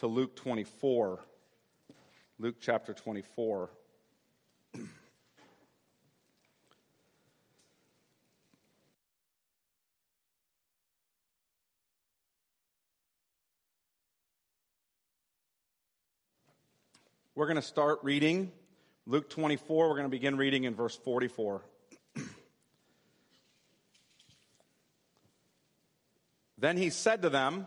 to Luke 24. Luke chapter 24. We're going to start reading Luke 24. We're going to begin reading in verse 44. then he said to them,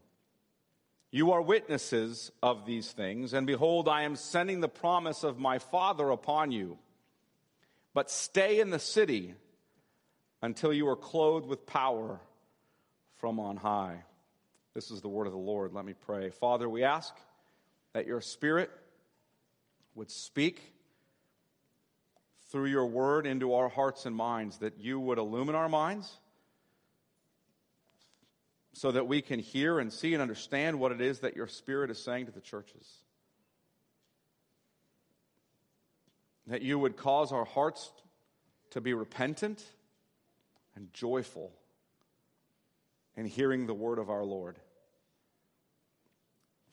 You are witnesses of these things, and behold, I am sending the promise of my Father upon you. But stay in the city until you are clothed with power from on high. This is the word of the Lord. Let me pray. Father, we ask that your Spirit would speak through your word into our hearts and minds, that you would illumine our minds so that we can hear and see and understand what it is that your spirit is saying to the churches. That you would cause our hearts to be repentant and joyful in hearing the word of our Lord.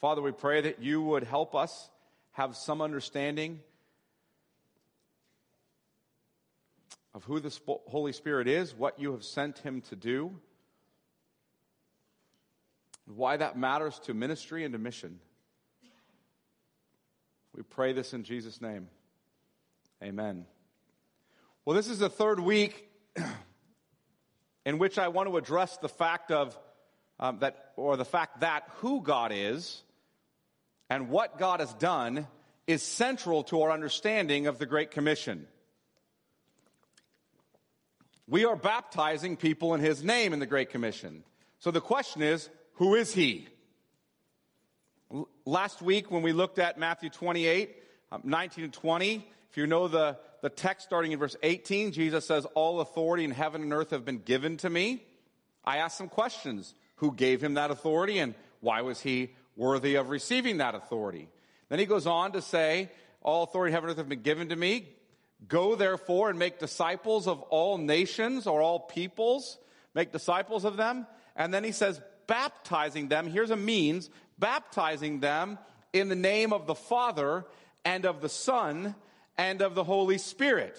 Father, we pray that you would help us have some understanding of who the Holy Spirit is, what you have sent him to do, why that matters to ministry and to mission. We pray this in Jesus' name. Amen. Well, this is the third week in which I want to address the fact of um, that, or the fact that who God is and what God has done is central to our understanding of the Great Commission. We are baptizing people in His name in the Great Commission. So the question is, who is He? Last week, when we looked at Matthew 28, um, 19 and 20, if you know the, the text starting in verse 18, Jesus says, All authority in heaven and earth have been given to me. I asked some questions. Who gave him that authority and why was he worthy of receiving that authority. Then he goes on to say, All authority in heaven and earth have been given to me. Go therefore and make disciples of all nations or all peoples. Make disciples of them. And then he says, baptizing them. Here's a means baptizing them in the name of the Father and of the Son and of the Holy Spirit.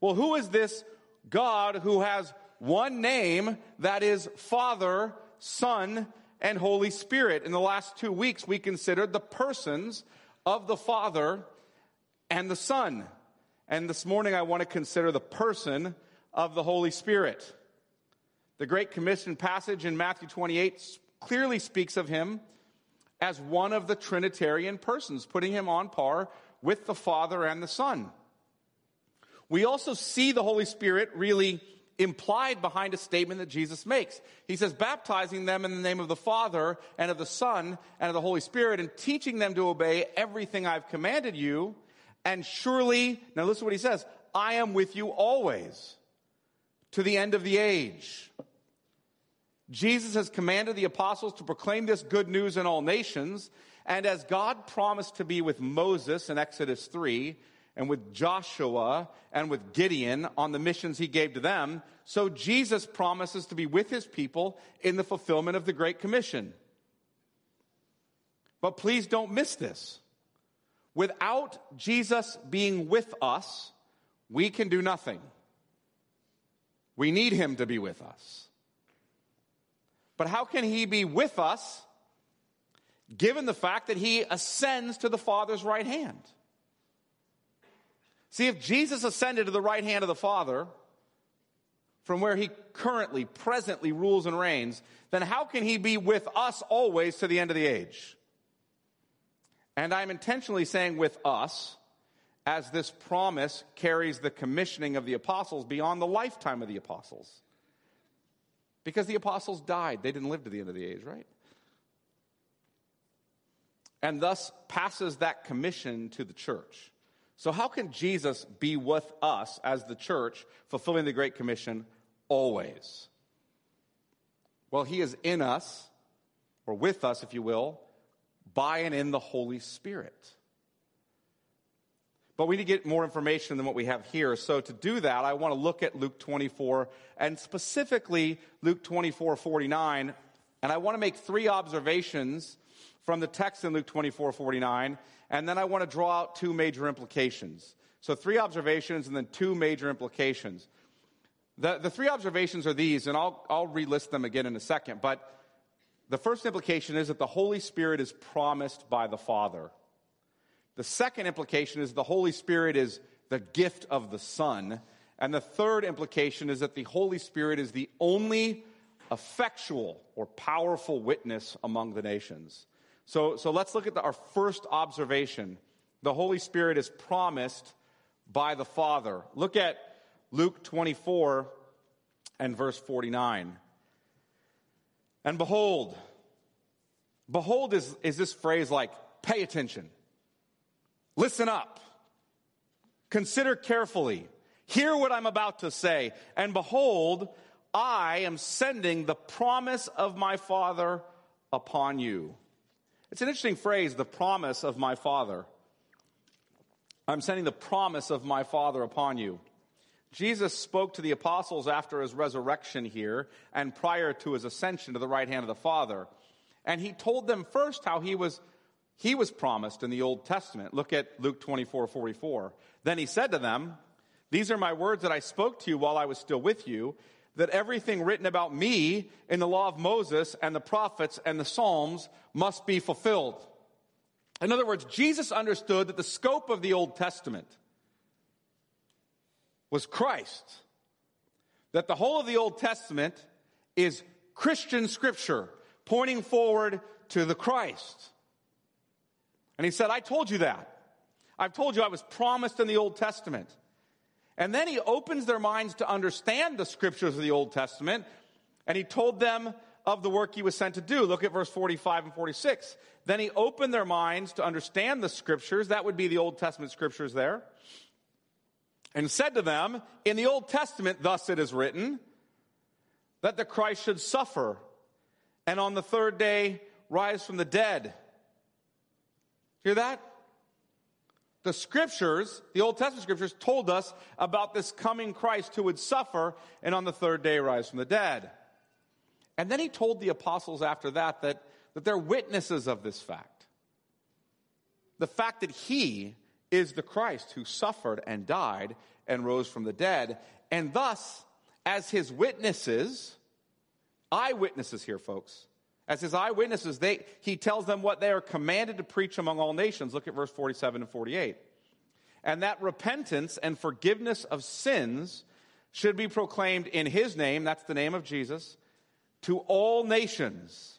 Well, who is this God who has one name that is Father, Son, and Holy Spirit. In the last two weeks, we considered the persons of the Father and the Son. And this morning, I want to consider the person of the Holy Spirit. The Great Commission passage in Matthew 28 clearly speaks of him as one of the Trinitarian persons, putting him on par with the Father and the Son. We also see the Holy Spirit really implied behind a statement that Jesus makes. He says, baptizing them in the name of the Father and of the Son and of the Holy Spirit and teaching them to obey everything I've commanded you. And surely, now listen to what he says, I am with you always to the end of the age. Jesus has commanded the apostles to proclaim this good news in all nations. And as God promised to be with Moses in Exodus 3, and with Joshua and with Gideon on the missions he gave to them, so Jesus promises to be with his people in the fulfillment of the Great Commission. But please don't miss this. Without Jesus being with us, we can do nothing. We need him to be with us. But how can he be with us given the fact that he ascends to the Father's right hand? See, if Jesus ascended to the right hand of the Father, from where he currently, presently rules and reigns, then how can he be with us always to the end of the age? And I'm intentionally saying with us, as this promise carries the commissioning of the apostles beyond the lifetime of the apostles. Because the apostles died. They didn't live to the end of the age, right? and thus passes that commission to the church. So, how can Jesus be with us as the church, fulfilling the Great Commission always? Well, he is in us, or with us, if you will, by and in the Holy Spirit. But we need to get more information than what we have here. So to do that, I want to look at Luke 24 and specifically Luke 24 49. And I want to make three observations from the text in Luke 24 49. And then I want to draw out two major implications. So three observations and then two major implications. The, the three observations are these, and I'll, I'll relist them again in a second. But the first implication is that the Holy Spirit is promised by the Father. The second implication is the Holy Spirit is the gift of the Son. And the third implication is that the Holy Spirit is the only effectual or powerful witness among the nations. So, so let's look at the, our first observation. The Holy Spirit is promised by the Father. Look at Luke 24 and verse 49. And behold, behold is, is this phrase like, pay attention. Listen up. Consider carefully. Hear what I'm about to say. And behold, I am sending the promise of my Father upon you. It's an interesting phrase, the promise of my Father. I'm sending the promise of my Father upon you. Jesus spoke to the apostles after his resurrection here and prior to his ascension to the right hand of the Father. And he told them first how he was he was promised in the Old Testament. Look at Luke 24 44. Then he said to them, These are my words that I spoke to you while I was still with you, that everything written about me in the law of Moses and the prophets and the Psalms must be fulfilled. In other words, Jesus understood that the scope of the Old Testament was Christ, that the whole of the Old Testament is Christian scripture pointing forward to the Christ. And he said, I told you that. I've told you I was promised in the Old Testament. And then he opens their minds to understand the scriptures of the Old Testament, and he told them of the work he was sent to do. Look at verse 45 and 46. Then he opened their minds to understand the scriptures, that would be the Old Testament scriptures there, and said to them, In the Old Testament, thus it is written, that the Christ should suffer, and on the third day rise from the dead Hear that? The scriptures, the Old Testament scriptures, told us about this coming Christ who would suffer and on the third day rise from the dead. And then he told the apostles after that that, that they're witnesses of this fact. The fact that he is the Christ who suffered and died and rose from the dead. And thus, as his witnesses, eyewitnesses here, folks, as his eyewitnesses, they, he tells them what they are commanded to preach among all nations. Look at verse 47 and 48. And that repentance and forgiveness of sins should be proclaimed in his name, that's the name of Jesus, to all nations,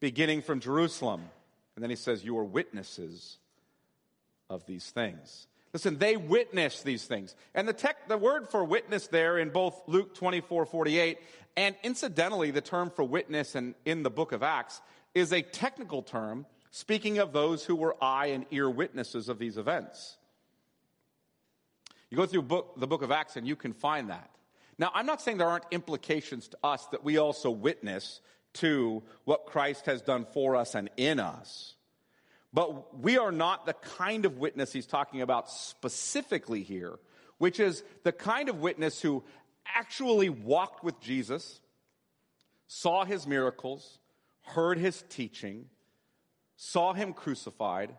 beginning from Jerusalem. And then he says, You are witnesses of these things. Listen, they witness these things. And the, tech, the word for witness there in both Luke 24, 48, and incidentally, the term for witness in, in the book of Acts is a technical term speaking of those who were eye and ear witnesses of these events. You go through book, the book of Acts and you can find that. Now, I'm not saying there aren't implications to us that we also witness to what Christ has done for us and in us. But we are not the kind of witness he's talking about specifically here, which is the kind of witness who actually walked with Jesus, saw his miracles, heard his teaching, saw him crucified,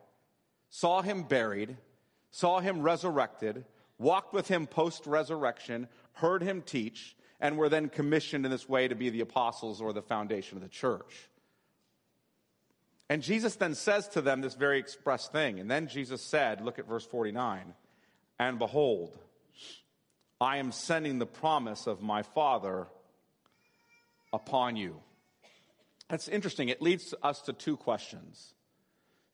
saw him buried, saw him resurrected, walked with him post resurrection, heard him teach, and were then commissioned in this way to be the apostles or the foundation of the church. And Jesus then says to them this very express thing. And then Jesus said, look at verse 49, and behold, I am sending the promise of my Father upon you. That's interesting. It leads us to two questions.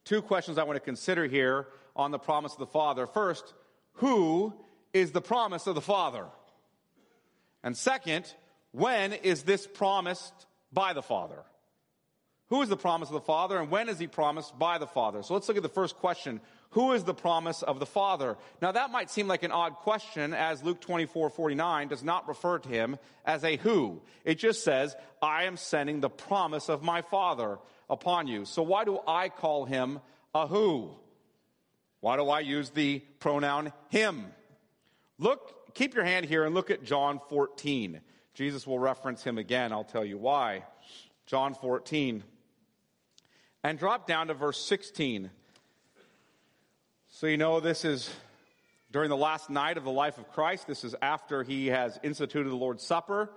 Two questions I want to consider here on the promise of the Father. First, who is the promise of the Father? And second, when is this promised by the Father? Who is the promise of the Father, and when is he promised by the Father? So let's look at the first question. Who is the promise of the Father? Now that might seem like an odd question, as Luke 24 49 does not refer to him as a who. It just says, I am sending the promise of my Father upon you. So why do I call him a who? Why do I use the pronoun him? Look, keep your hand here and look at John 14. Jesus will reference him again. I'll tell you why. John 14 and drop down to verse 16. So you know this is during the last night of the life of Christ. This is after he has instituted the Lord's Supper,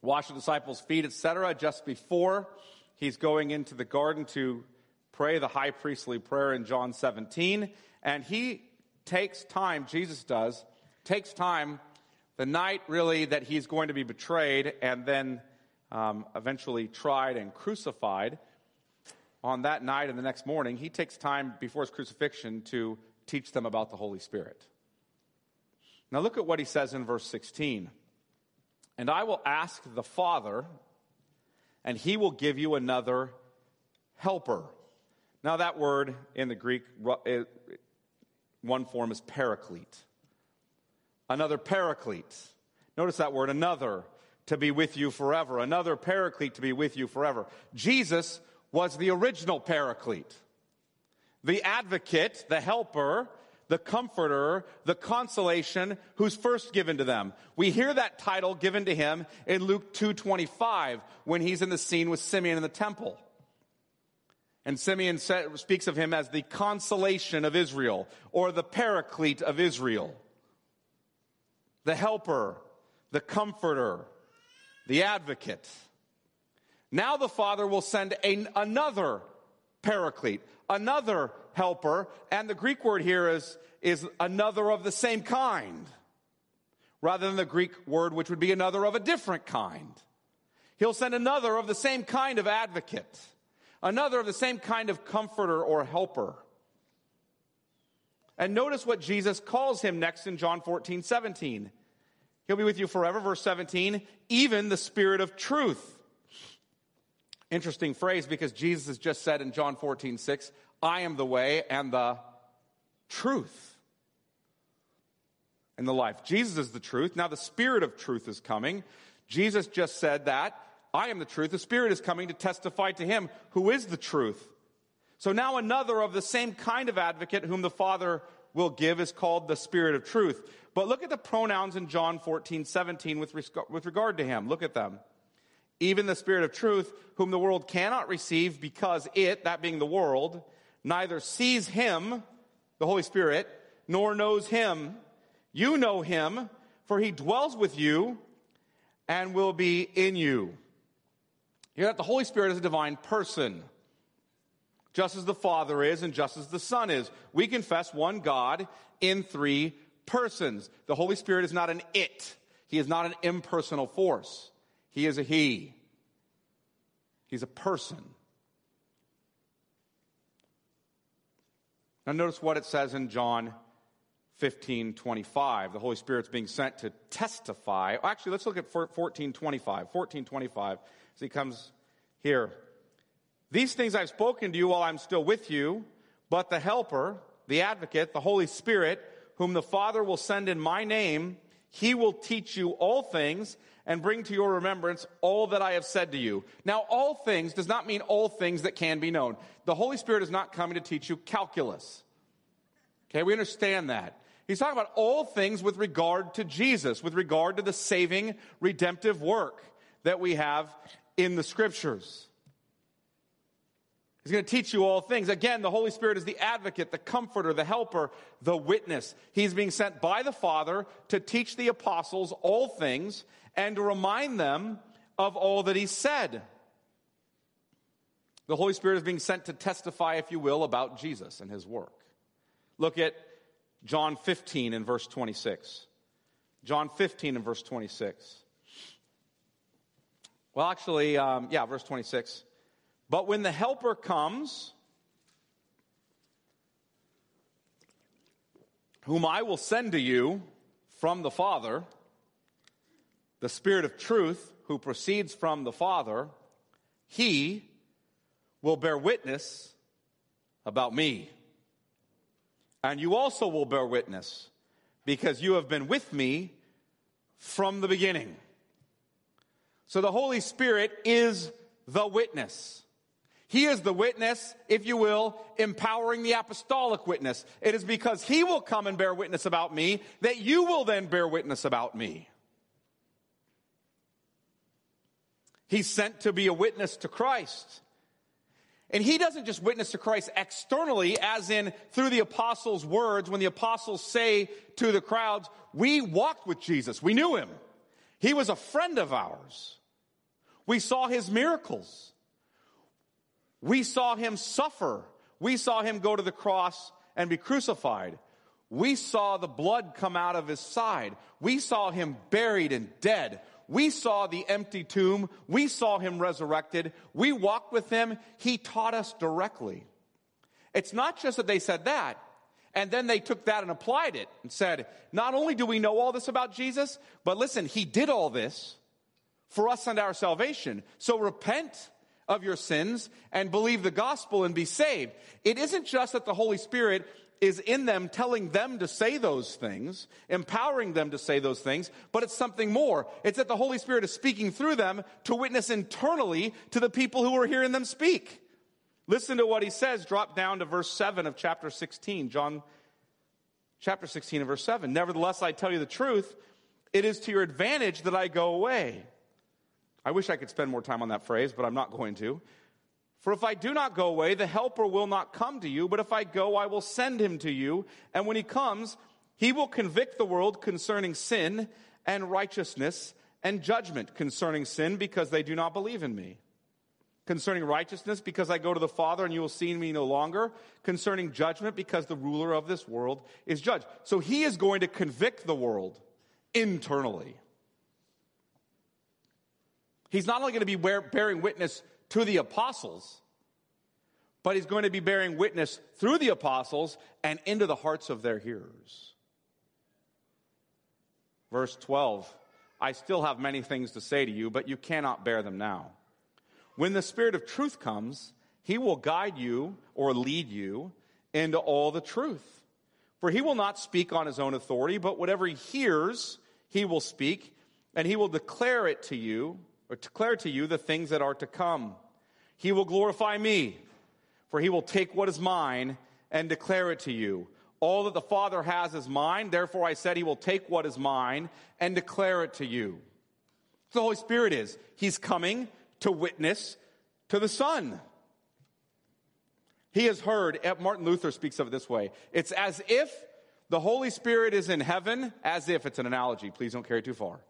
washed the disciples' feet, etc., just before he's going into the garden to pray the high priestly prayer in John 17. And he takes time, Jesus does, takes time the night really that he's going to be betrayed and then um, eventually tried and crucified on that night and the next morning, he takes time before his crucifixion to teach them about the Holy Spirit. Now, look at what he says in verse 16. And I will ask the Father, and he will give you another helper. Now, that word in the Greek, one form is paraclete. Another paraclete. Notice that word, another, to be with you forever. Another paraclete to be with you forever. Jesus was the original paraclete, the advocate, the helper, the comforter, the consolation who's first given to them. We hear that title given to him in Luke 2:25 when he's in the scene with Simeon in the temple. And Simeon speaks of him as the consolation of Israel or the paraclete of Israel. The helper, the comforter, the advocate. Now the Father will send another paraclete, another helper, and the Greek word here is, is another of the same kind, rather than the Greek word which would be another of a different kind. He'll send another of the same kind of advocate, another of the same kind of comforter or helper. And notice what Jesus calls him next in John 14, 17. He'll be with you forever, verse 17, even the Spirit of truth Interesting phrase because Jesus has just said in John 14, 6, I am the way and the truth and the life. Jesus is the truth. Now the Spirit of truth is coming. Jesus just said that. I am the truth. The Spirit is coming to testify to him who is the truth. So now another of the same kind of advocate whom the Father will give is called the Spirit of truth. But look at the pronouns in John 14, 17 with, with regard to him. Look at them even the Spirit of truth, whom the world cannot receive because it, that being the world, neither sees him, the Holy Spirit, nor knows him. You know him, for he dwells with you and will be in you. Hear that the Holy Spirit is a divine person, just as the Father is and just as the Son is. We confess one God in three persons. The Holy Spirit is not an it, He is not an impersonal force. He is a he. He's a person. Now, notice what it says in John 15 25. The Holy Spirit's being sent to testify. Actually, let's look at 14 25. 14 25. As he comes here. These things I've spoken to you while I'm still with you, but the Helper, the Advocate, the Holy Spirit, whom the Father will send in my name, he will teach you all things and bring to your remembrance all that I have said to you. Now, all things does not mean all things that can be known. The Holy Spirit is not coming to teach you calculus. Okay, we understand that. He's talking about all things with regard to Jesus, with regard to the saving, redemptive work that we have in the scriptures. He's going to teach you all things. Again, the Holy Spirit is the advocate, the comforter, the helper, the witness. He's being sent by the Father to teach the apostles all things and to remind them of all that he said. The Holy Spirit is being sent to testify, if you will, about Jesus and his work. Look at John 15 and verse 26. John 15 and verse 26. Well, actually, um, yeah, verse 26. But when the Helper comes, whom I will send to you from the Father, the Spirit of truth, who proceeds from the Father, he will bear witness about me. And you also will bear witness because you have been with me from the beginning. So the Holy Spirit is the witness. He is the witness, if you will, empowering the apostolic witness. It is because he will come and bear witness about me that you will then bear witness about me. He's sent to be a witness to Christ. And he doesn't just witness to Christ externally, as in through the apostles' words, when the apostles say to the crowds, We walked with Jesus, we knew him. He was a friend of ours. We saw his miracles. We saw him suffer. We saw him go to the cross and be crucified. We saw the blood come out of his side. We saw him buried and dead. We saw the empty tomb. We saw him resurrected. We walked with him. He taught us directly. It's not just that they said that, and then they took that and applied it and said, not only do we know all this about Jesus, but listen, he did all this for us and our salvation. So repent of your sins and believe the gospel and be saved. It isn't just that the Holy Spirit is in them telling them to say those things, empowering them to say those things, but it's something more. It's that the Holy Spirit is speaking through them to witness internally to the people who are hearing them speak. Listen to what he says, drop down to verse 7 of chapter 16, John chapter 16 and verse 7. Nevertheless, I tell you the truth, it is to your advantage that I go away. I wish I could spend more time on that phrase, but I'm not going to. For if I do not go away, the helper will not come to you, but if I go, I will send him to you. And when he comes, he will convict the world concerning sin and righteousness and judgment concerning sin because they do not believe in me. Concerning righteousness, because I go to the Father and you will see me no longer. Concerning judgment, because the ruler of this world is judged. So he is going to convict the world internally. He's not only going to be bearing witness to the apostles, but he's going to be bearing witness through the apostles and into the hearts of their hearers. Verse 12 I still have many things to say to you, but you cannot bear them now. When the Spirit of truth comes, he will guide you or lead you into all the truth. For he will not speak on his own authority, but whatever he hears, he will speak, and he will declare it to you or declare to you the things that are to come. He will glorify me, for he will take what is mine and declare it to you. All that the Father has is mine, therefore I said he will take what is mine and declare it to you. The Holy Spirit is. He's coming to witness to the Son. He has heard, eh, Martin Luther speaks of it this way it's as if the Holy Spirit is in heaven, as if it's an analogy, please don't carry too far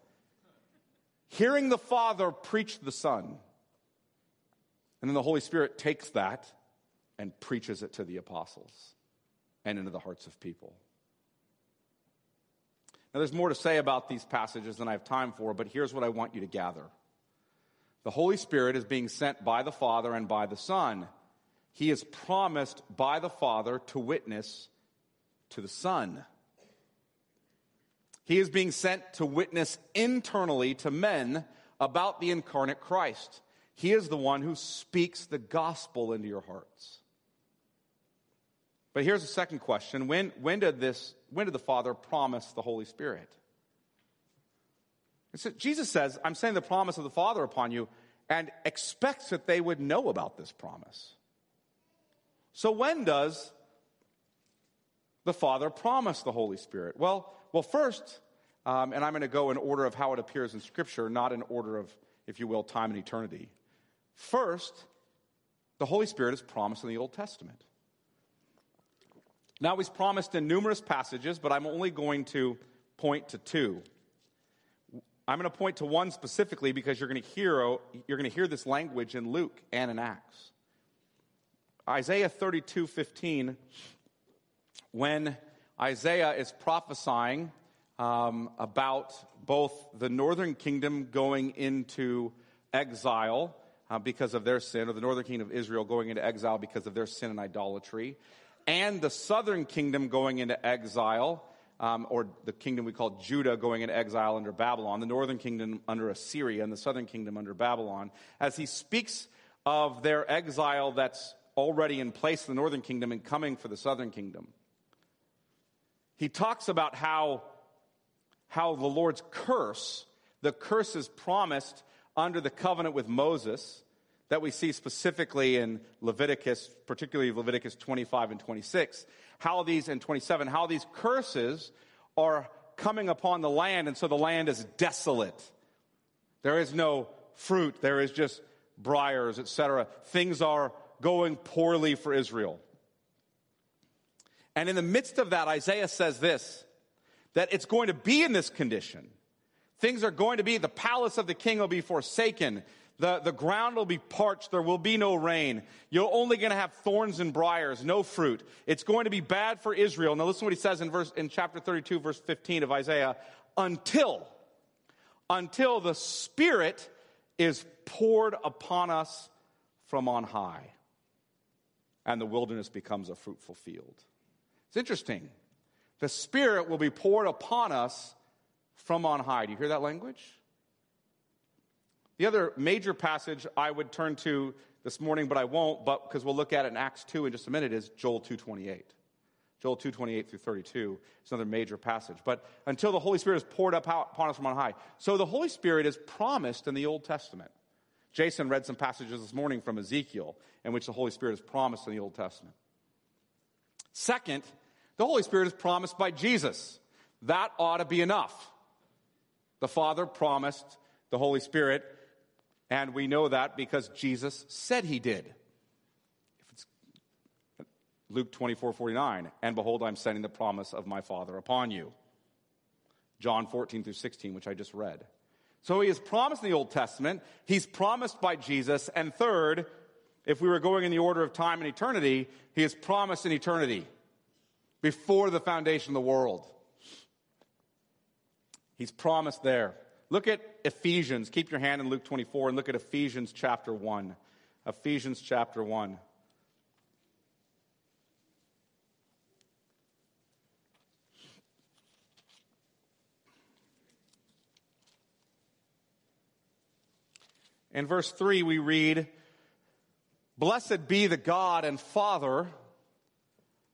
hearing the Father preach the Son. And then the Holy Spirit takes that and preaches it to the apostles and into the hearts of people. Now, there's more to say about these passages than I have time for, but here's what I want you to gather The Holy Spirit is being sent by the Father and by the Son. He is promised by the Father to witness to the Son. He is being sent to witness internally to men about the incarnate Christ. He is the one who speaks the gospel into your hearts. But here's the second question. When, when did this, when did the Father promise the Holy Spirit? So Jesus says, I'm saying the promise of the Father upon you and expects that they would know about this promise. So when does the Father promise the Holy Spirit? Well, well, first, um, and I'm going to go in order of how it appears in Scripture, not in order of, if you will, time and eternity. First, the Holy Spirit is promised in the Old Testament. Now, he's promised in numerous passages, but I'm only going to point to two. I'm going to point to one specifically because you're going to hear, you're going to hear this language in Luke and in Acts. Isaiah 32 15, when Isaiah is prophesying um, about both the northern kingdom going into exile uh, because of their sin, or the northern kingdom of Israel going into exile because of their sin and idolatry, and the southern kingdom going into exile, um, or the kingdom we call Judah going into exile under Babylon, the northern kingdom under Assyria, and the southern kingdom under Babylon, as he speaks of their exile that's already in place the northern kingdom and coming for the southern kingdom. He talks about how, how the Lord's curse, the curse is promised under the covenant with Moses that we see specifically in Leviticus, particularly Leviticus 25 and 26, how these, and 27, how these curses are coming upon the land, and so the land is desolate. There is no fruit, there is just briars, etc. Things are going poorly for Israel. And in the midst of that, Isaiah says this that it's going to be in this condition. Things are going to be, the palace of the king will be forsaken. The, the ground will be parched. There will be no rain. You're only going to have thorns and briars, no fruit. It's going to be bad for Israel. Now listen to what he says in verse, in chapter 32, verse 15 of Isaiah. Until, until the Spirit is poured upon us from on high and the wilderness becomes a fruitful field. It's interesting. The Spirit will be poured upon us from on high. Do you hear that language? The other major passage I would turn to this morning, but I won't, but because we'll look at it in Acts 2 in just a minute, is Joel 2.28. Joel 2.28 through 32 is another major passage. But until the Holy Spirit is poured up upon us from on high. So the Holy Spirit is promised in the Old Testament. Jason read some passages this morning from Ezekiel in which the Holy Spirit is promised in the Old Testament. Second, the Holy Spirit is promised by Jesus. That ought to be enough. The Father promised the Holy Spirit and we know that because Jesus said he did. If it's Luke 24, 49, and behold, I'm sending the promise of my Father upon you. John 14 through 16, which I just read. So he is promised in the Old Testament, he's promised by Jesus, and third, if we were going in the order of time and eternity, he has promised an eternity before the foundation of the world. He's promised there. Look at Ephesians. Keep your hand in Luke 24 and look at Ephesians chapter 1. Ephesians chapter 1. In verse 3, we read, Blessed be the God and Father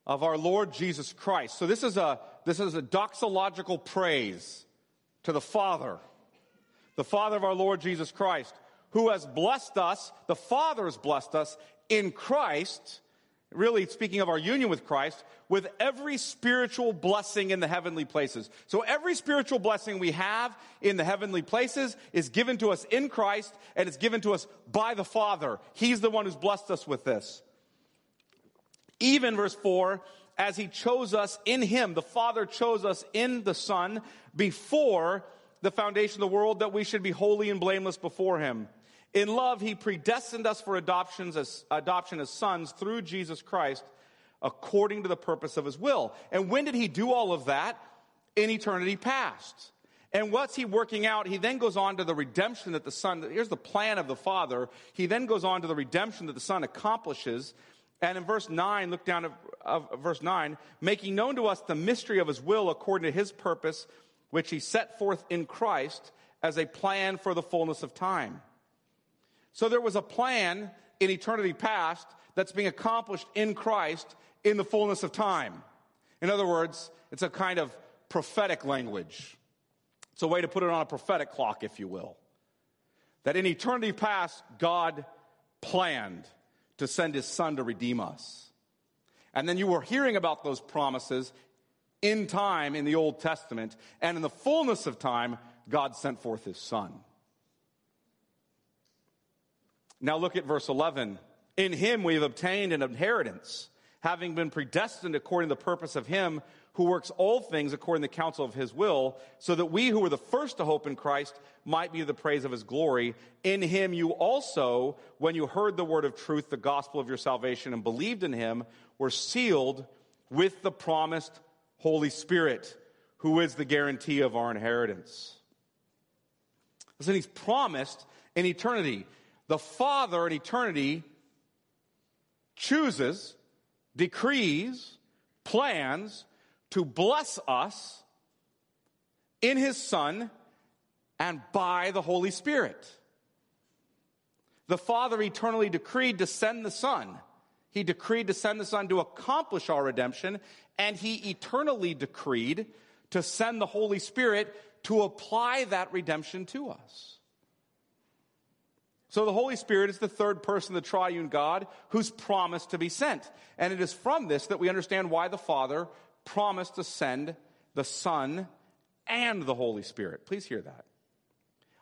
of our Lord Jesus Christ. So this is a, this is a doxological praise to the Father the Father of our Lord Jesus Christ, who has blessed us, the Father has blessed us in Christ, really speaking of our union with Christ, with every spiritual blessing in the heavenly places. So every spiritual blessing we have in the heavenly places is given to us in Christ and it's given to us by the Father. He's the one who's blessed us with this. Even verse 4, as he chose us in him, the Father chose us in the Son before the foundation of the world that we should be holy and blameless before him. In love, he predestined us for adoptions as, adoption as sons through Jesus Christ according to the purpose of his will. And when did he do all of that? In eternity past. And what's he working out? He then goes on to the redemption that the Son, here's the plan of the Father. He then goes on to the redemption that the Son accomplishes. And in verse 9, look down at verse 9, making known to us the mystery of his will according to his purpose, which he set forth in Christ as a plan for the fullness of time. So there was a plan in eternity past that's being accomplished in Christ in the fullness of time. In other words, it's a kind of prophetic language. It's a way to put it on a prophetic clock, if you will. That in eternity past, God planned to send his son to redeem us. And then you were hearing about those promises in time in the Old Testament, and in the fullness of time, God sent forth his son. Now look at verse 11. In him we have obtained an inheritance, having been predestined according to the purpose of him who works all things according to the counsel of his will, so that we who were the first to hope in Christ might be the praise of his glory. In him you also, when you heard the word of truth, the gospel of your salvation, and believed in him, were sealed with the promised Holy Spirit, who is the guarantee of our inheritance. Listen, he's promised in eternity. The Father in eternity chooses, decrees, plans to bless us in his Son and by the Holy Spirit. The Father eternally decreed to send the Son. He decreed to send the Son to accomplish our redemption, and He eternally decreed to send the Holy Spirit to apply that redemption to us. So the Holy Spirit is the third person the triune God who's promised to be sent. And it is from this that we understand why the Father promised to send the Son and the Holy Spirit. Please hear that.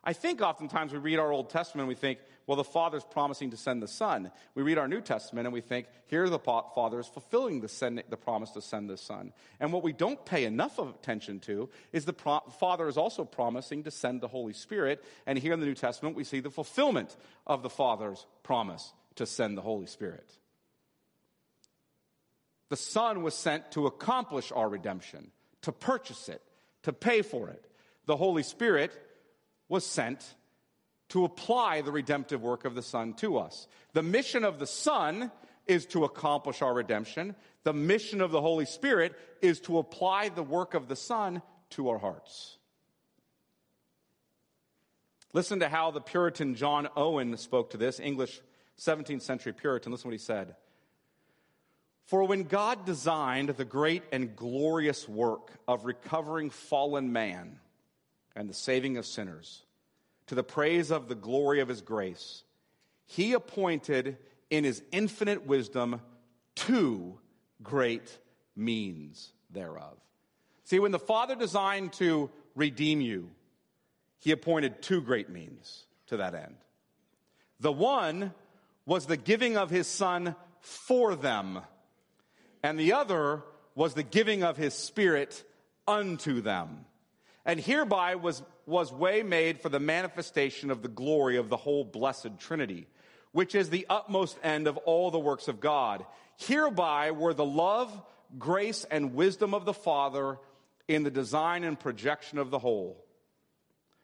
I think oftentimes we read our Old Testament and we think, well, the Father's promising to send the Son. We read our New Testament and we think, here the Father is fulfilling the, send, the promise to send the Son. And what we don't pay enough attention to is the pro- Father is also promising to send the Holy Spirit. And here in the New Testament, we see the fulfillment of the Father's promise to send the Holy Spirit. The Son was sent to accomplish our redemption, to purchase it, to pay for it. The Holy Spirit was sent to apply the redemptive work of the Son to us. The mission of the Son is to accomplish our redemption. The mission of the Holy Spirit is to apply the work of the Son to our hearts. Listen to how the Puritan John Owen spoke to this, English 17th century Puritan. Listen to what he said. For when God designed the great and glorious work of recovering fallen man, and the saving of sinners, to the praise of the glory of his grace, he appointed in his infinite wisdom two great means thereof. See, when the Father designed to redeem you, he appointed two great means to that end. The one was the giving of his Son for them, and the other was the giving of his Spirit unto them. And hereby was, was way made for the manifestation of the glory of the whole blessed Trinity, which is the utmost end of all the works of God. Hereby were the love, grace, and wisdom of the Father in the design and projection of the whole.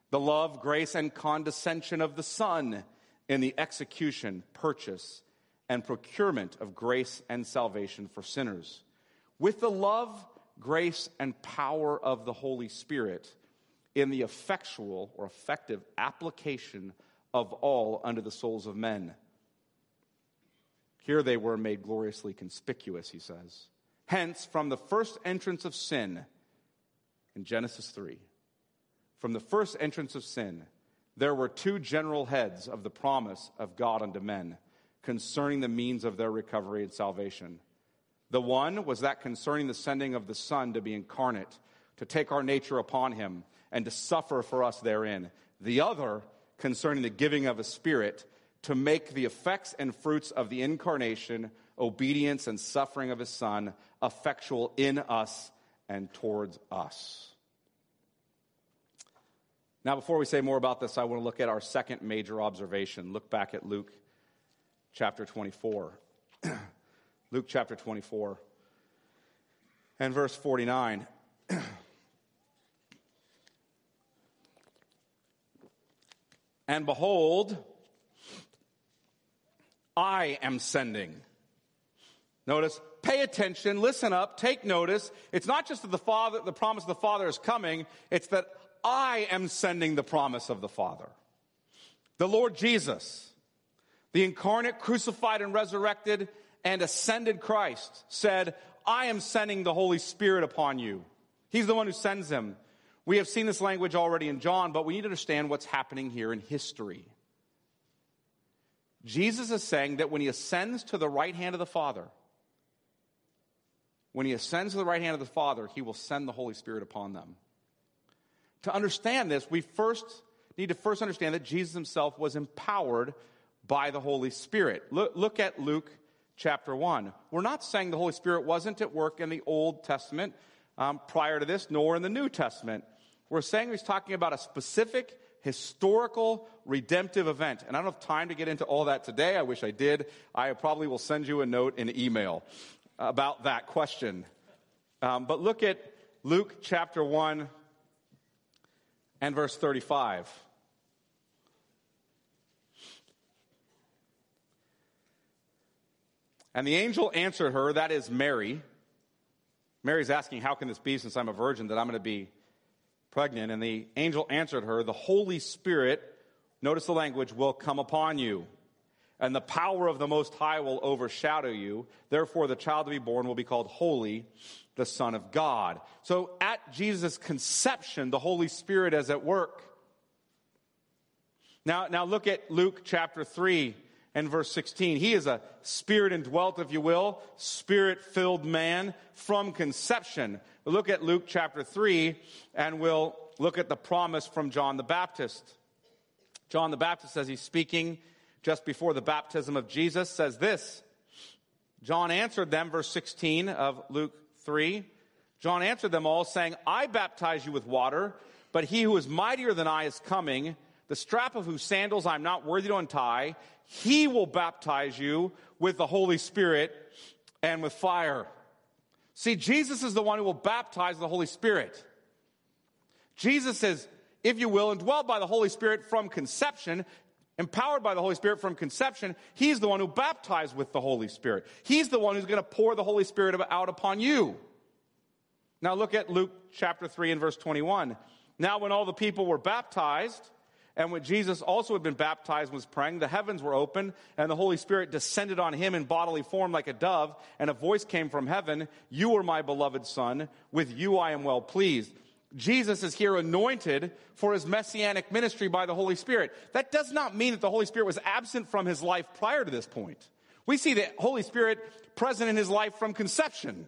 The love, grace, and condescension of the Son in the execution, purchase, and procurement of grace and salvation for sinners. With the love, grace, and power of the Holy Spirit in the effectual or effective application of all unto the souls of men. Here they were made gloriously conspicuous, he says. Hence, from the first entrance of sin in Genesis 3, from the first entrance of sin, there were two general heads of the promise of God unto men concerning the means of their recovery and salvation. The one was that concerning the sending of the Son to be incarnate, to take our nature upon him, and to suffer for us therein. The other concerning the giving of a Spirit, to make the effects and fruits of the incarnation, obedience, and suffering of his Son effectual in us and towards us. Now, before we say more about this, I want to look at our second major observation. Look back at Luke chapter 24. Luke chapter 24 and verse 49. and behold, I am sending. Notice, pay attention, listen up, take notice. It's not just that the Father, the promise of the Father is coming, it's that I am sending the promise of the Father. The Lord Jesus, the incarnate, crucified, and resurrected, and ascended Christ said, I am sending the Holy Spirit upon you. He's the one who sends him. We have seen this language already in John, but we need to understand what's happening here in history. Jesus is saying that when he ascends to the right hand of the Father, when he ascends to the right hand of the Father, he will send the Holy Spirit upon them. To understand this, we first need to first understand that Jesus himself was empowered by the Holy Spirit. Look, look at Luke chapter 1. We're not saying the Holy Spirit wasn't at work in the Old Testament um, prior to this, nor in the New Testament. We're saying he's talking about a specific historical redemptive event. And I don't have time to get into all that today. I wish I did. I probably will send you a note in email about that question. Um, but look at Luke chapter 1 and verse 35. And the angel answered her, that is Mary. Mary's asking, How can this be since I'm a virgin that I'm going to be pregnant? And the angel answered her, The Holy Spirit, notice the language, will come upon you. and the power of the Most High will overshadow you. Therefore, the child to be born will be called Holy, the Son of God. So at Jesus' conception, the Holy Spirit is at work. Now, now look at Luke chapter 3 and verse 16. He is a spirit indwelt, if you will, spirit filled man from conception. We'll look at Luke chapter 3 and we'll look at the promise from John the Baptist. John the Baptist, as he's speaking just before the baptism of Jesus, says this John answered them, verse 16 of Luke 3. John answered them all, saying, I baptize you with water, but he who is mightier than I is coming, the strap of whose sandals I am not worthy to untie. He will baptize you with the Holy Spirit and with fire. See, Jesus is the one who will baptize the Holy Spirit. Jesus is, if you will, indwelled by the Holy Spirit from conception, empowered by the Holy Spirit from conception. He's the one who baptized with the Holy Spirit. He's the one who's going to pour the Holy Spirit out upon you. Now look at Luke chapter 3 and verse 21. Now when all the people were baptized, and when Jesus also had been baptized and was praying, the heavens were opened, and the Holy Spirit descended on him in bodily form like a dove, and a voice came from heaven, You are my beloved Son, with you I am well pleased. Jesus is here anointed for his messianic ministry by the Holy Spirit. That does not mean that the Holy Spirit was absent from his life prior to this point. We see the Holy Spirit present in his life from conception.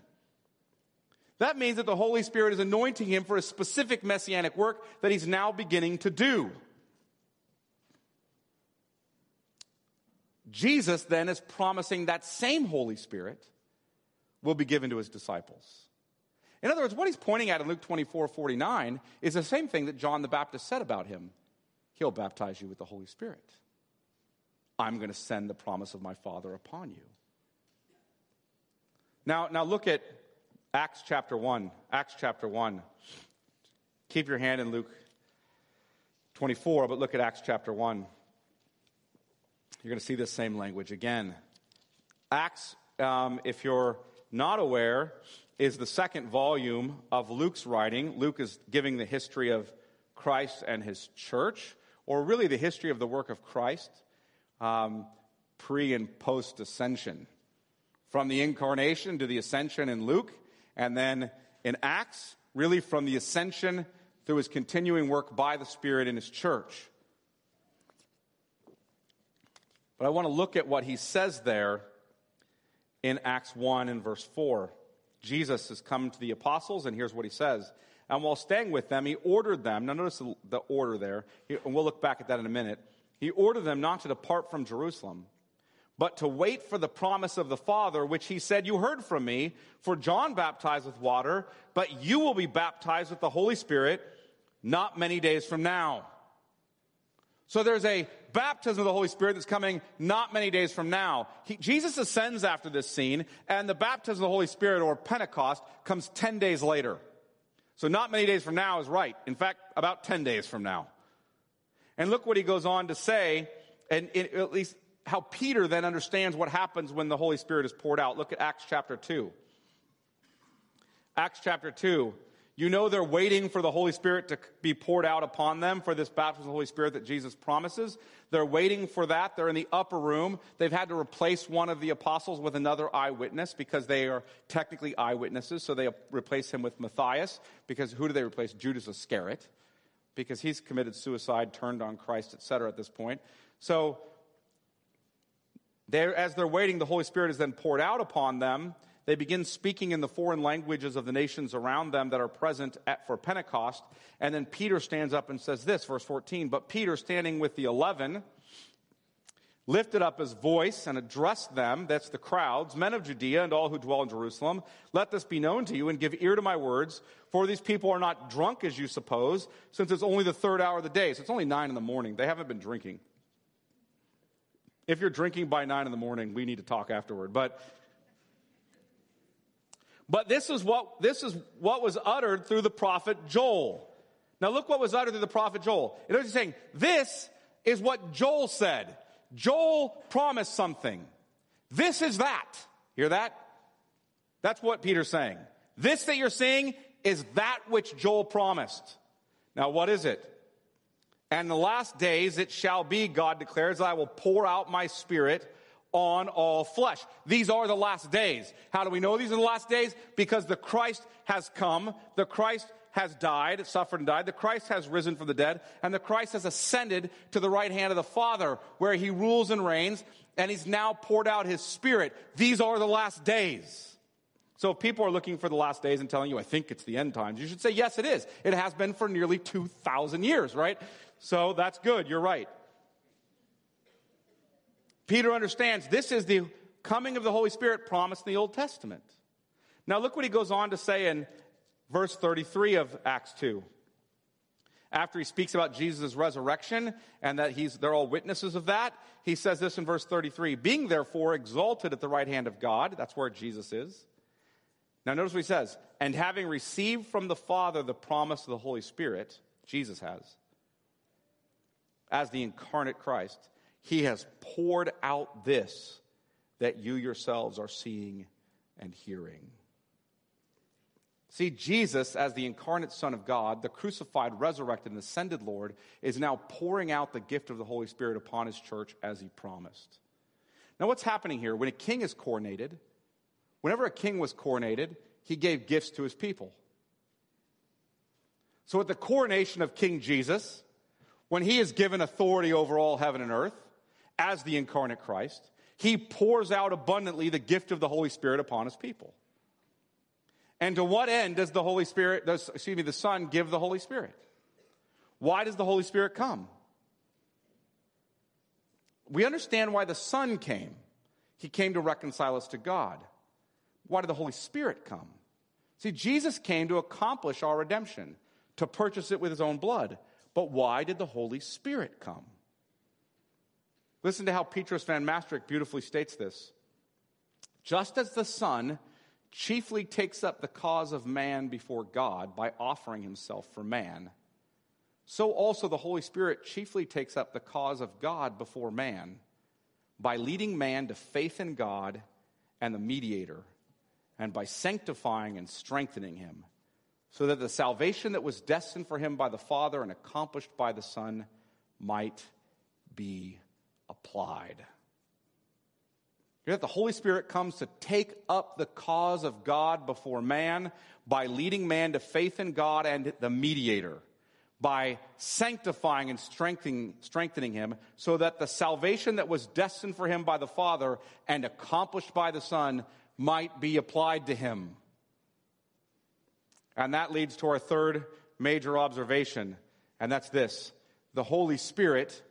That means that the Holy Spirit is anointing him for a specific messianic work that he's now beginning to do. Jesus then is promising that same Holy Spirit will be given to his disciples. In other words, what he's pointing at in Luke 24 49 is the same thing that John the Baptist said about him. He'll baptize you with the Holy Spirit. I'm going to send the promise of my Father upon you. Now, now look at Acts chapter 1. Acts chapter 1. Keep your hand in Luke 24, but look at Acts chapter 1. You're going to see this same language again. Acts, um, if you're not aware, is the second volume of Luke's writing. Luke is giving the history of Christ and his church, or really the history of the work of Christ um, pre and post ascension. From the incarnation to the ascension in Luke, and then in Acts, really from the ascension through his continuing work by the Spirit in his church. But I want to look at what he says there in Acts 1 and verse 4. Jesus has come to the apostles, and here's what he says. And while staying with them, he ordered them, now notice the order there, and we'll look back at that in a minute. He ordered them not to depart from Jerusalem, but to wait for the promise of the Father, which he said, You heard from me, for John baptized with water, but you will be baptized with the Holy Spirit not many days from now. So there's a baptism of the Holy Spirit that's coming not many days from now. He, Jesus ascends after this scene, and the baptism of the Holy Spirit, or Pentecost, comes 10 days later. So not many days from now is right. In fact, about 10 days from now. And look what he goes on to say, and at least how Peter then understands what happens when the Holy Spirit is poured out. Look at Acts chapter 2. Acts chapter 2. You know they're waiting for the Holy Spirit to be poured out upon them for this baptism of the Holy Spirit that Jesus promises. They're waiting for that. They're in the upper room. They've had to replace one of the apostles with another eyewitness because they are technically eyewitnesses. So they replace him with Matthias because who do they replace? Judas Iscariot because he's committed suicide, turned on Christ, etc. at this point. So they're, as they're waiting, the Holy Spirit is then poured out upon them they begin speaking in the foreign languages of the nations around them that are present at, for Pentecost. And then Peter stands up and says this, verse 14. But Peter, standing with the eleven, lifted up his voice and addressed them, that's the crowds, men of Judea and all who dwell in Jerusalem. Let this be known to you and give ear to my words, for these people are not drunk as you suppose, since it's only the third hour of the day. So it's only nine in the morning. They haven't been drinking. If you're drinking by nine in the morning, we need to talk afterward. But but this is what, this is what was uttered through the prophet Joel. Now look what was uttered through the prophet Joel. Other words, saying, this is what Joel said. Joel promised something. This is that. Hear that? That's what Peter's saying. This that you're seeing is that which Joel promised. Now what is it? And the last days it shall be, God declares, I will pour out my spirit on all flesh. These are the last days. How do we know these are the last days? Because the Christ has come, the Christ has died, suffered and died, the Christ has risen from the dead, and the Christ has ascended to the right hand of the Father, where he rules and reigns, and he's now poured out his spirit. These are the last days. So if people are looking for the last days and telling you, I think it's the end times, you should say, yes, it is. It has been for nearly 2,000 years, right? So that's good. You're right. Peter understands this is the coming of the Holy Spirit promised in the Old Testament. Now look what he goes on to say in verse 33 of Acts 2. After he speaks about Jesus' resurrection and that he's, they're all witnesses of that, he says this in verse 33 Being therefore exalted at the right hand of God, that's where Jesus is. Now notice what he says, and having received from the Father the promise of the Holy Spirit, Jesus has, as the incarnate Christ, he has poured out this that you yourselves are seeing and hearing. See, Jesus, as the incarnate Son of God, the crucified, resurrected, and ascended Lord, is now pouring out the gift of the Holy Spirit upon his church as he promised. Now, what's happening here? When a king is coronated, whenever a king was coronated, he gave gifts to his people. So, at the coronation of King Jesus, when he is given authority over all heaven and earth as the incarnate Christ, he pours out abundantly the gift of the Holy Spirit upon his people. And to what end does the Holy Spirit, does, excuse me, the Son give the Holy Spirit? Why does the Holy Spirit come? We understand why the Son came. He came to reconcile us to God. Why did the Holy Spirit come? See, Jesus came to accomplish our redemption, to purchase it with his own blood. But why did the Holy Spirit come? Listen to how Petrus van Mastricht beautifully states this. Just as the Son chiefly takes up the cause of man before God by offering himself for man, so also the Holy Spirit chiefly takes up the cause of God before man by leading man to faith in God and the mediator, and by sanctifying and strengthening him, so that the salvation that was destined for him by the Father and accomplished by the Son might be applied that the Holy Spirit comes to take up the cause of God before man by leading man to faith in God and the mediator, by sanctifying and strengthening, strengthening him so that the salvation that was destined for him by the Father and accomplished by the Son might be applied to him. And that leads to our third major observation, and that's this the Holy Spirit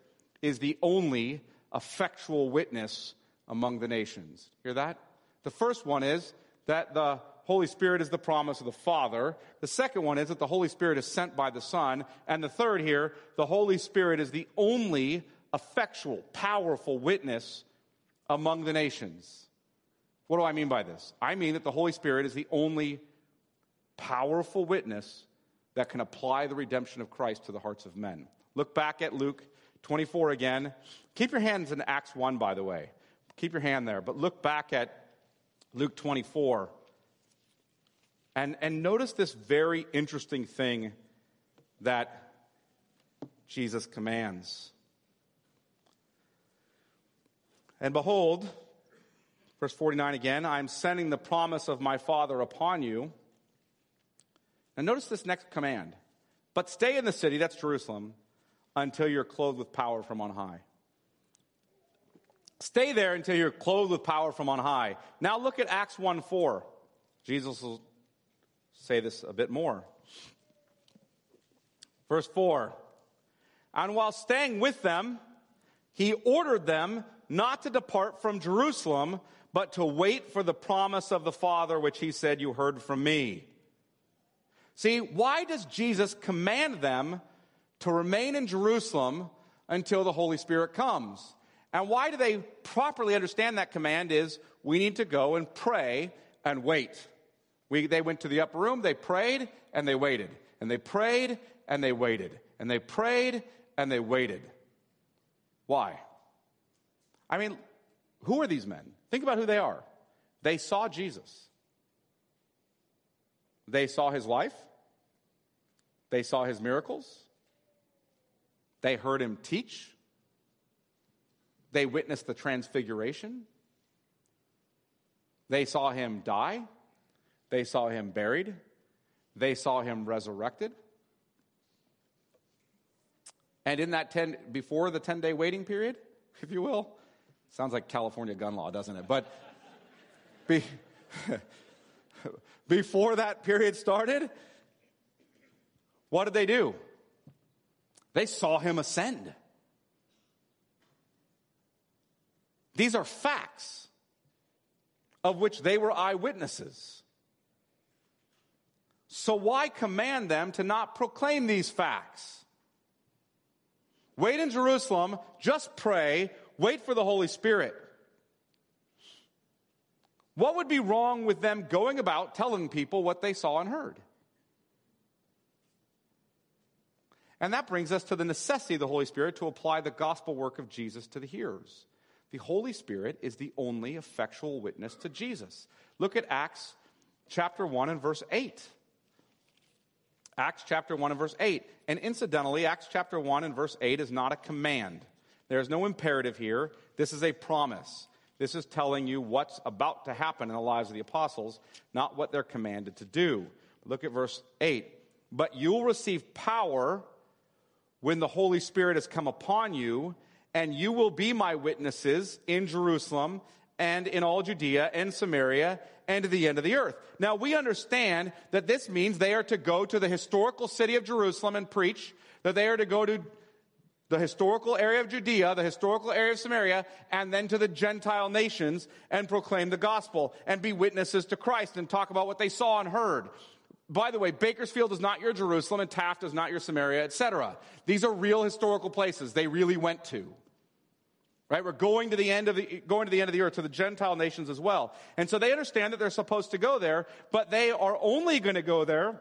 is the only effectual witness among the nations. Hear that? The first one is that the Holy Spirit is the promise of the Father. The second one is that the Holy Spirit is sent by the Son. And the third here, the Holy Spirit is the only effectual, powerful witness among the nations. What do I mean by this? I mean that the Holy Spirit is the only powerful witness that can apply the redemption of Christ to the hearts of men. Look back at Luke 24 again. Keep your hands in Acts 1, by the way. Keep your hand there. But look back at Luke 24 and, and notice this very interesting thing that Jesus commands. And behold, verse 49 again, I am sending the promise of my Father upon you. Now notice this next command. But stay in the city, that's Jerusalem, until you're clothed with power from on high. Stay there until you're clothed with power from on high. Now look at Acts 1 4. Jesus will say this a bit more. Verse 4 And while staying with them, he ordered them not to depart from Jerusalem, but to wait for the promise of the Father, which he said, You heard from me. See, why does Jesus command them to remain in Jerusalem until the Holy Spirit comes? And why do they properly understand that command is we need to go and pray and wait. We, they went to the upper room, they prayed, and they waited. And they prayed, and they waited. And they prayed, and they waited. Why? I mean, who are these men? Think about who they are. They saw Jesus. They saw his life. They saw his miracles. They heard him teach. They witnessed the transfiguration. They saw him die. They saw him buried. They saw him resurrected. And in that 10, before the 10 day waiting period, if you will, sounds like California gun law, doesn't it? But be, before that period started, what did they do? They saw him ascend. These are facts of which they were eyewitnesses. So why command them to not proclaim these facts? Wait in Jerusalem, just pray, wait for the Holy Spirit. What would be wrong with them going about telling people what they saw and heard? And that brings us to the necessity of the Holy Spirit to apply the gospel work of Jesus to the hearers. The Holy Spirit is the only effectual witness to Jesus. Look at Acts chapter 1 and verse 8. Acts chapter 1 and verse 8. And incidentally, Acts chapter 1 and verse 8 is not a command. There's no imperative here. This is a promise. This is telling you what's about to happen in the lives of the apostles, not what they're commanded to do. Look at verse 8. But you'll receive power when the Holy Spirit has come upon you, and you will be my witnesses in Jerusalem and in all Judea and Samaria and to the end of the earth. Now we understand that this means they are to go to the historical city of Jerusalem and preach, that they are to go to the historical area of Judea, the historical area of Samaria, and then to the Gentile nations and proclaim the gospel and be witnesses to Christ and talk about what they saw and heard. By the way, Bakersfield is not your Jerusalem and Taft is not your Samaria, etc. These are real historical places they really went to. Right? We're going to the end of the, going to the end of the earth, to the Gentile nations as well. And so they understand that they're supposed to go there, but they are only going to go there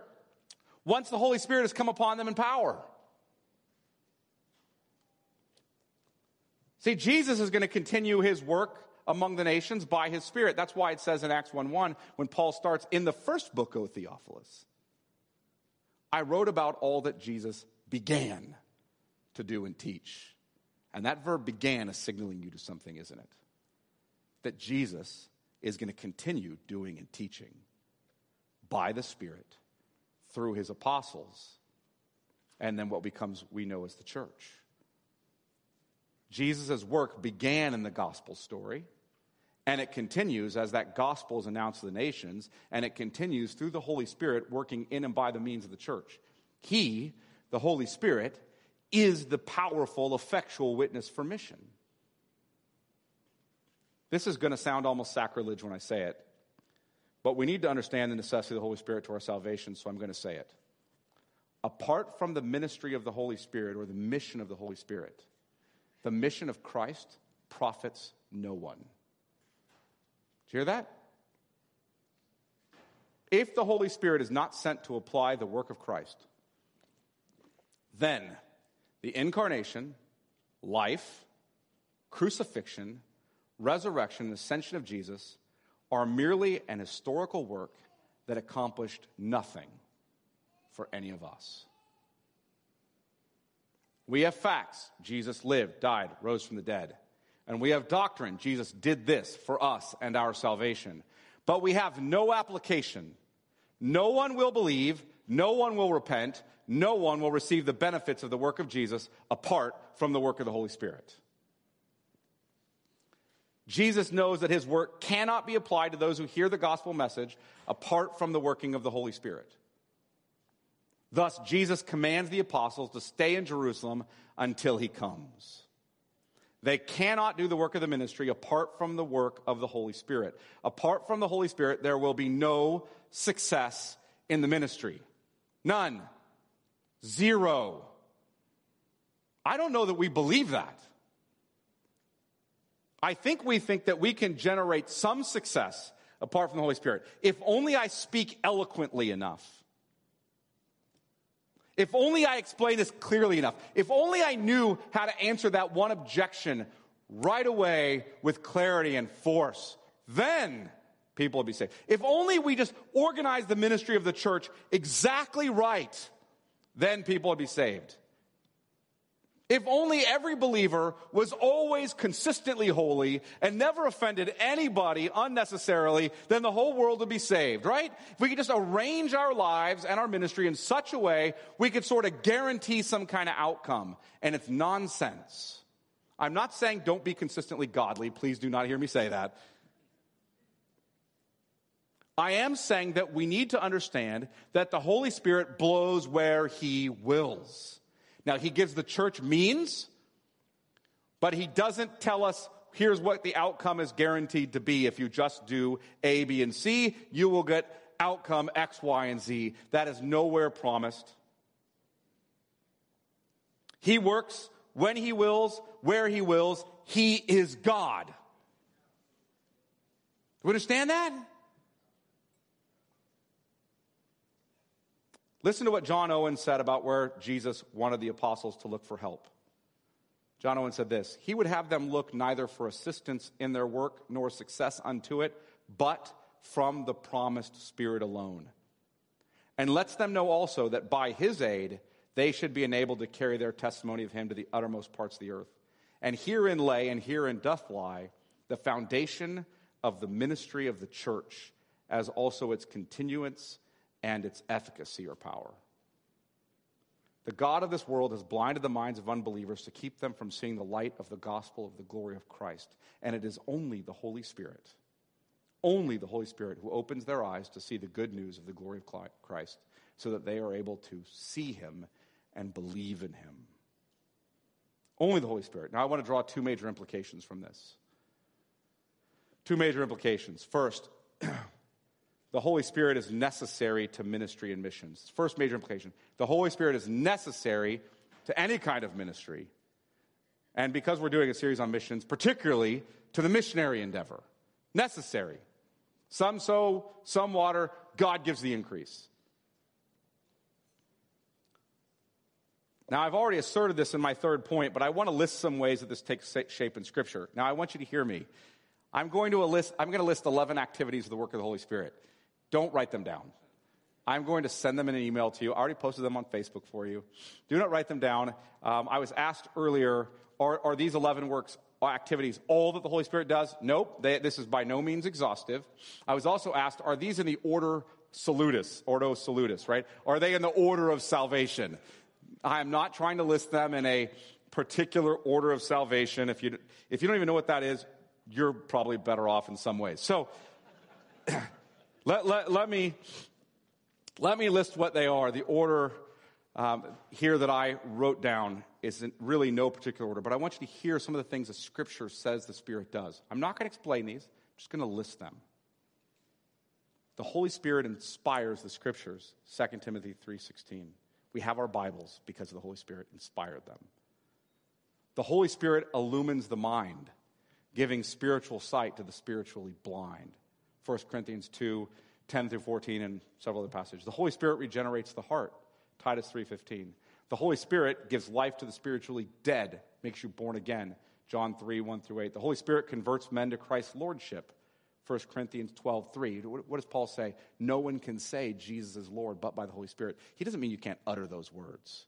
once the Holy Spirit has come upon them in power. See, Jesus is going to continue his work among the nations by his Spirit. That's why it says in Acts 1 1, when Paul starts in the first book, O Theophilus, I wrote about all that Jesus began to do and teach. And that verb began is signaling you to something, isn't it? That Jesus is going to continue doing and teaching by the Spirit through his apostles and then what becomes we know as the church. Jesus' work began in the gospel story and it continues as that gospel is announced to the nations, and it continues through the Holy Spirit working in and by the means of the church. He, the Holy Spirit, is the powerful, effectual witness for mission. This is going to sound almost sacrilege when I say it, but we need to understand the necessity of the Holy Spirit to our salvation, so I'm going to say it. Apart from the ministry of the Holy Spirit or the mission of the Holy Spirit, the mission of Christ profits no one. Do you hear that? If the Holy Spirit is not sent to apply the work of Christ, then the incarnation, life, crucifixion, resurrection, and ascension of Jesus are merely an historical work that accomplished nothing for any of us. We have facts Jesus lived, died, rose from the dead. And we have doctrine. Jesus did this for us and our salvation. But we have no application. No one will believe. No one will repent. No one will receive the benefits of the work of Jesus apart from the work of the Holy Spirit. Jesus knows that his work cannot be applied to those who hear the gospel message apart from the working of the Holy Spirit. Thus, Jesus commands the apostles to stay in Jerusalem until he comes. They cannot do the work of the ministry apart from the work of the Holy Spirit. Apart from the Holy Spirit, there will be no success in the ministry. None. Zero. I don't know that we believe that. I think we think that we can generate some success apart from the Holy Spirit. If only I speak eloquently enough. If only I explained this clearly enough. If only I knew how to answer that one objection right away with clarity and force, then people would be saved. If only we just organized the ministry of the church exactly right, then people would be saved. If only every believer was always consistently holy and never offended anybody unnecessarily, then the whole world would be saved, right? If we could just arrange our lives and our ministry in such a way, we could sort of guarantee some kind of outcome. And it's nonsense. I'm not saying don't be consistently godly. Please do not hear me say that. I am saying that we need to understand that the Holy Spirit blows where He wills. Now, He gives the church means, but He doesn't tell us here's what the outcome is guaranteed to be. If you just do A, B, and C, you will get outcome X, Y, and Z. That is nowhere promised. He works when He wills, where He wills. He is God. Do you understand that? Listen to what John Owen said about where Jesus wanted the apostles to look for help. John Owen said this He would have them look neither for assistance in their work nor success unto it, but from the promised Spirit alone. And lets them know also that by His aid, they should be enabled to carry their testimony of Him to the uttermost parts of the earth. And herein lay, and herein doth lie, the foundation of the ministry of the church, as also its continuance and its efficacy or power. The God of this world has blinded the minds of unbelievers to keep them from seeing the light of the gospel of the glory of Christ. And it is only the Holy Spirit, only the Holy Spirit, who opens their eyes to see the good news of the glory of Christ so that they are able to see him and believe in him. Only the Holy Spirit. Now, I want to draw two major implications from this. Two major implications. First, the Holy Spirit is necessary to ministry and missions. First major implication the Holy Spirit is necessary to any kind of ministry. And because we're doing a series on missions, particularly to the missionary endeavor, necessary. Some sow, some water, God gives the increase. Now, I've already asserted this in my third point, but I want to list some ways that this takes shape in Scripture. Now, I want you to hear me. I'm going to list, I'm going to list 11 activities of the work of the Holy Spirit. Don't write them down. I'm going to send them in an email to you. I already posted them on Facebook for you. Do not write them down. Um, I was asked earlier are, are, these 11 works activities all that the Holy Spirit does? Nope. They, this is by no means exhaustive. I was also asked are these in the order salutis, ordo salutis, right? Are they in the order of salvation? I am not trying to list them in a particular order of salvation. If you, if you don't even know what that is, you're probably better off in some ways. So, Let, let, let, me, let me list what they are. The order um, here that I wrote down is in really no particular order, but I want you to hear some of the things the Scripture says the Spirit does. I'm not going to explain these, I'm just going to list them. The Holy Spirit inspires the Scriptures, 2 Timothy 3.16. We have our Bibles because the Holy Spirit inspired them. The Holy Spirit illumines the mind, giving spiritual sight to the spiritually blind. 1 Corinthians 2, 10 through 14, and several other passages. The Holy Spirit regenerates the heart, Titus 3.15. The Holy Spirit gives life to the spiritually dead, makes you born again, John 3, 1 through 8. The Holy Spirit converts men to Christ's lordship, 1 Corinthians 12, 3. What does Paul say? No one can say Jesus is Lord but by the Holy Spirit. He doesn't mean you can't utter those words.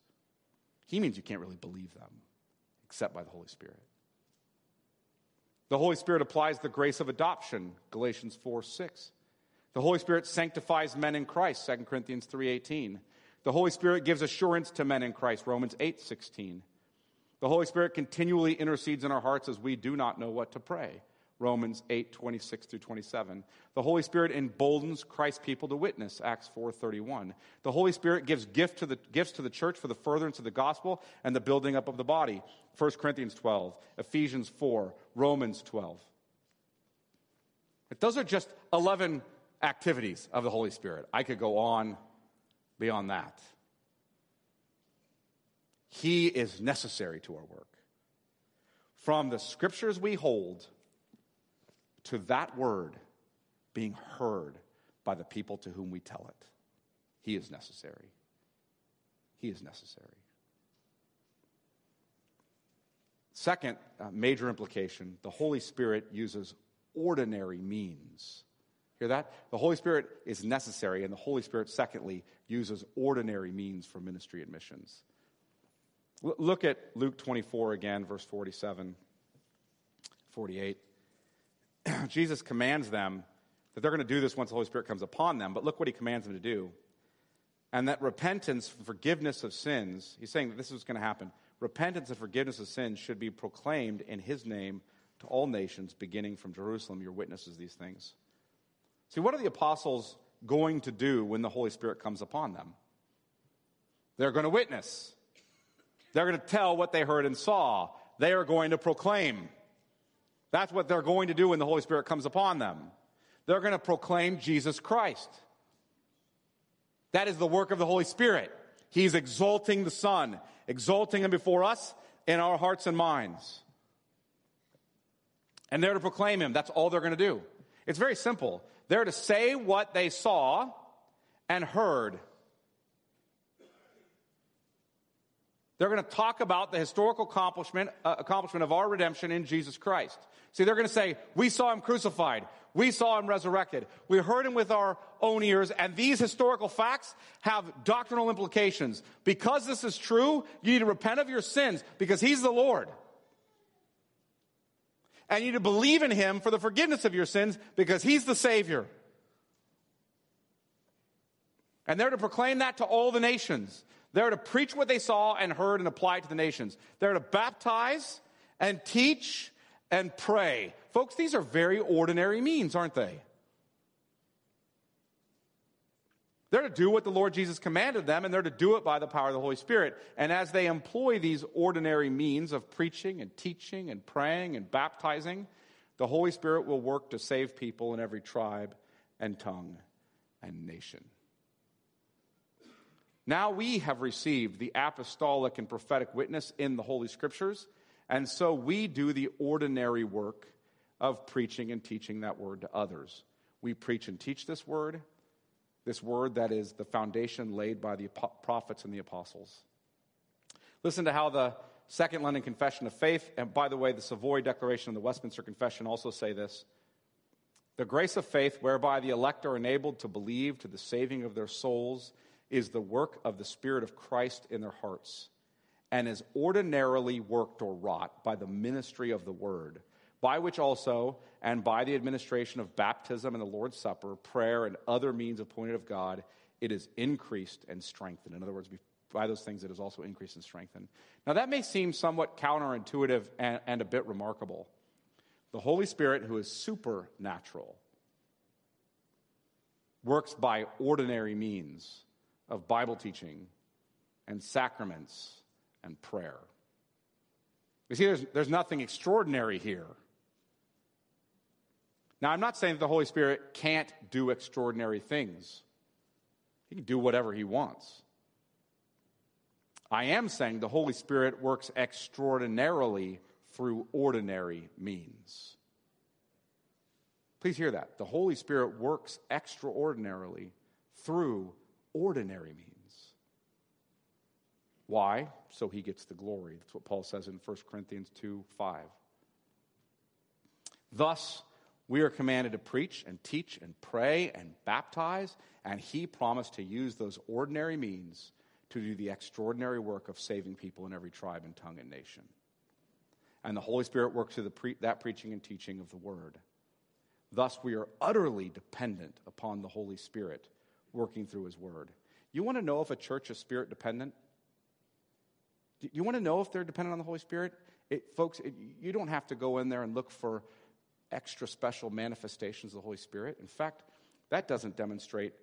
He means you can't really believe them except by the Holy Spirit. The Holy Spirit applies the grace of adoption, Galatians 4 6. The Holy Spirit sanctifies men in Christ, 2 Corinthians 3:18. The Holy Spirit gives assurance to men in Christ, Romans 8:16. The Holy Spirit continually intercedes in our hearts as we do not know what to pray, Romans 8, 26 through 27. The Holy Spirit emboldens Christ's people to witness, Acts 4, 31. The Holy Spirit gives gift to the, gifts to the church for the furtherance of the gospel and the building up of the body, 1 Corinthians 12, Ephesians 4, Romans 12. But those are just 11 activities of the Holy Spirit. I could go on beyond that. He is necessary to our work. From the scriptures we hold to that word being heard by the people to whom we tell it. He is necessary. He is necessary. Second uh, major implication the Holy Spirit uses ordinary means. Hear that? The Holy Spirit is necessary, and the Holy Spirit, secondly, uses ordinary means for ministry and missions. Look at Luke 24 again, verse 47, 48. Jesus commands them that they're going to do this once the Holy Spirit comes upon them, but look what he commands them to do. And that repentance forgiveness of sins, he's saying that this is going to happen. Repentance and forgiveness of sins should be proclaimed in his name to all nations, beginning from Jerusalem. Your witnesses these things. See, what are the apostles going to do when the Holy Spirit comes upon them? They're going to witness. They're going to tell what they heard and saw. They are going to proclaim. That's what they're going to do when the Holy Spirit comes upon them. They're going to proclaim Jesus Christ. That is the work of the Holy Spirit. He's exalting the Son, exalting Him before us in our hearts and minds. And they're to proclaim Him. That's all they're going to do. It's very simple. They're to say what they saw and heard. They're going to talk about the historical accomplishment, uh, accomplishment of our redemption in Jesus Christ. See, they're going to say, We saw him crucified. We saw him resurrected. We heard him with our own ears. And these historical facts have doctrinal implications. Because this is true, you need to repent of your sins because he's the Lord. And you need to believe in him for the forgiveness of your sins because he's the Savior. And they're to proclaim that to all the nations. They're to preach what they saw and heard and apply it to the nations. They're to baptize and teach and pray. Folks, these are very ordinary means, aren't they? They're to do what the Lord Jesus commanded them, and they're to do it by the power of the Holy Spirit. And as they employ these ordinary means of preaching and teaching and praying and baptizing, the Holy Spirit will work to save people in every tribe and tongue and nation. Now we have received the apostolic and prophetic witness in the Holy Scriptures, and so we do the ordinary work of preaching and teaching that word to others. We preach and teach this word, this word that is the foundation laid by the prophets and the apostles. Listen to how the Second London Confession of Faith, and by the way, the Savoy Declaration and the Westminster Confession also say this. The grace of faith, whereby the elect are enabled to believe to the saving of their souls is the work of the Spirit of Christ in their hearts and is ordinarily worked or wrought by the ministry of the word, by which also, and by the administration of baptism and the Lord's Supper, prayer, and other means appointed of God, it is increased and strengthened. In other words, by those things, it is also increased and strengthened. Now, that may seem somewhat counterintuitive and, and a bit remarkable. The Holy Spirit, who is supernatural, works by ordinary means of Bible teaching and sacraments and prayer. You see, there's, there's nothing extraordinary here. Now, I'm not saying that the Holy Spirit can't do extraordinary things, He can do whatever He wants. I am saying the Holy Spirit works extraordinarily through ordinary means. Please hear that. The Holy Spirit works extraordinarily through ordinary means. Why? So he gets the glory. That's what Paul says in 1 Corinthians 2 5. Thus, we are commanded to preach and teach and pray and baptize, and he promised to use those ordinary means to do the extraordinary work of saving people in every tribe and tongue and nation. And the Holy Spirit works through pre- that preaching and teaching of the word. Thus, we are utterly dependent upon the Holy Spirit working through his word. You want to know if a church is spirit dependent? Do you want to know if they're dependent on the Holy Spirit? It, folks, it, you don't have to go in there and look for extra special manifestations of the Holy Spirit. In fact, that doesn't demonstrate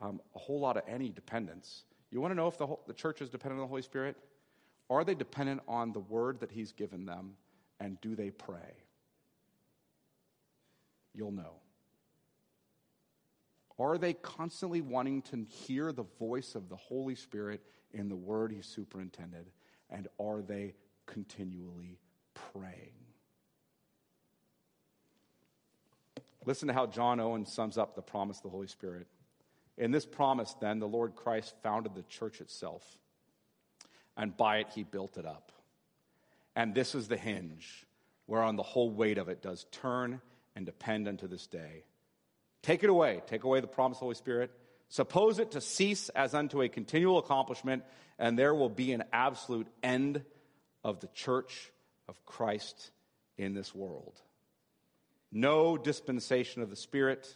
um, a whole lot of any dependence. You want to know if the, whole, the church is dependent on the Holy Spirit? Are they dependent on the word that He's given them, and do they pray? You'll know. Are they constantly wanting to hear the voice of the Holy Spirit in the word He superintended? And are they continually praying? Listen to how John Owen sums up the promise of the Holy Spirit. In this promise, then, the Lord Christ founded the church itself, and by it he built it up. And this is the hinge whereon the whole weight of it does turn and depend unto this day. Take it away. Take away the promise of the Holy Spirit. Suppose it to cease as unto a continual accomplishment, and there will be an absolute end of the church of Christ in this world. No dispensation of the Spirit,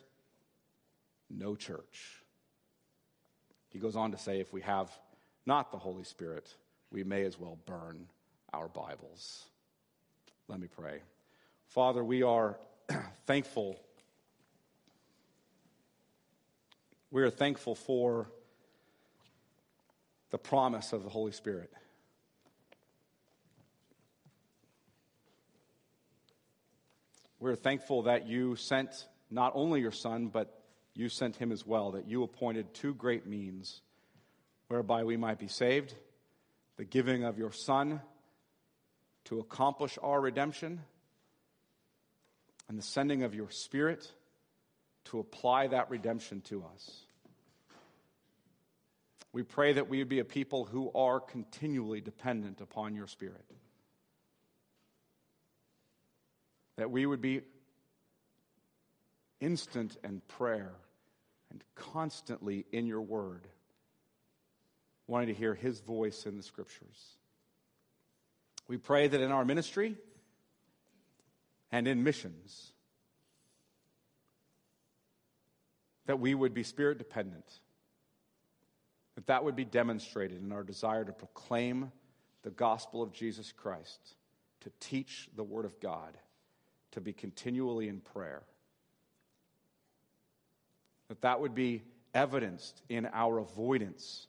no church. He goes on to say if we have not the Holy Spirit, we may as well burn our Bibles. Let me pray. Father, we are thankful. We are thankful for the promise of the Holy Spirit. We're thankful that you sent not only your Son, but you sent him as well, that you appointed two great means whereby we might be saved the giving of your Son to accomplish our redemption, and the sending of your Spirit to apply that redemption to us. We pray that we would be a people who are continually dependent upon your Spirit. That we would be instant in prayer and constantly in your word, wanting to hear his voice in the scriptures. We pray that in our ministry and in missions, that we would be spirit dependent that that would be demonstrated in our desire to proclaim the gospel of Jesus Christ, to teach the word of God, to be continually in prayer. That that would be evidenced in our avoidance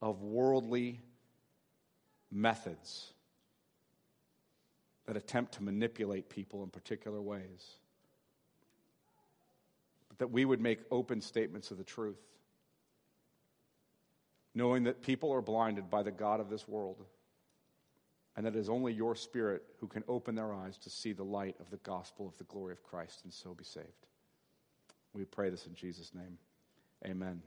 of worldly methods that attempt to manipulate people in particular ways. But that we would make open statements of the truth knowing that people are blinded by the God of this world, and that it is only your Spirit who can open their eyes to see the light of the gospel of the glory of Christ and so be saved. We pray this in Jesus' name. Amen.